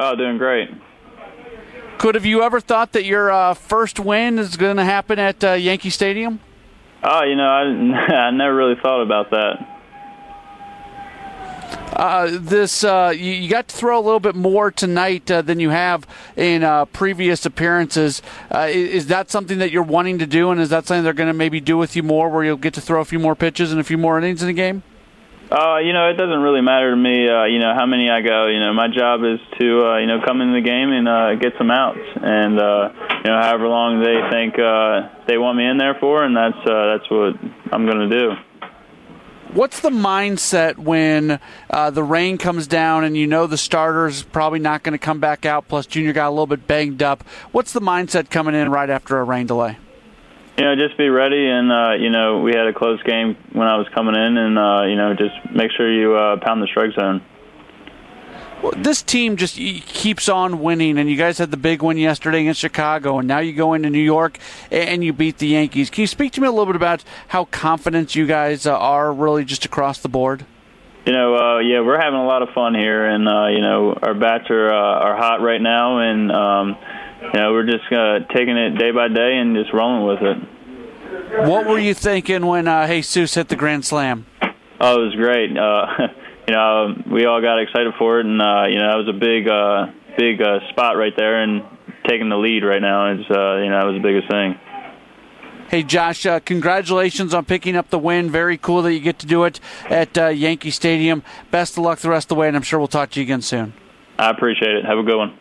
Oh, doing great. Could have you ever thought that your uh, first win is going to happen at uh, Yankee Stadium? Oh, you know, I, I never really thought about that. Uh, this uh, you, you, got to throw a little bit more tonight uh, than you have in uh, previous appearances. Uh, is, is, that something that you're wanting to do, and is that something they're going to maybe do with you more, where you'll get to throw a few more pitches and a few more innings in the game? Uh, you know, it doesn't really matter to me. Uh, you know how many I go. You know, my job is to uh, you know come in the game and uh, get some outs, and uh, you know however long they think uh, they want me in there for, and that's uh, that's what I'm going to do. What's the mindset when uh, the rain comes down and you know the starter's probably not going to come back out? Plus, Junior got a little bit banged up. What's the mindset coming in right after a rain delay? You know, just be ready, and uh, you know, we had a close game when I was coming in, and uh, you know, just make sure you uh, pound the strike zone. Well, this team just keeps on winning, and you guys had the big win yesterday against Chicago, and now you go into New York and you beat the Yankees. Can you speak to me a little bit about how confident you guys uh, are, really, just across the board? You know, uh, yeah, we're having a lot of fun here, and uh, you know, our bats are uh, are hot right now, and um, you know, we're just uh, taking it day by day and just rolling with it. What were you thinking when uh, Jesus hit the grand slam? Oh, it was great. Uh, you know, we all got excited for it, and uh, you know, that was a big, uh, big uh, spot right there, and taking the lead right now is, uh, you know, that was the biggest thing. Hey, Josh, uh, congratulations on picking up the win. Very cool that you get to do it at uh, Yankee Stadium. Best of luck the rest of the way, and I'm sure we'll talk to you again soon. I appreciate it. Have a good one.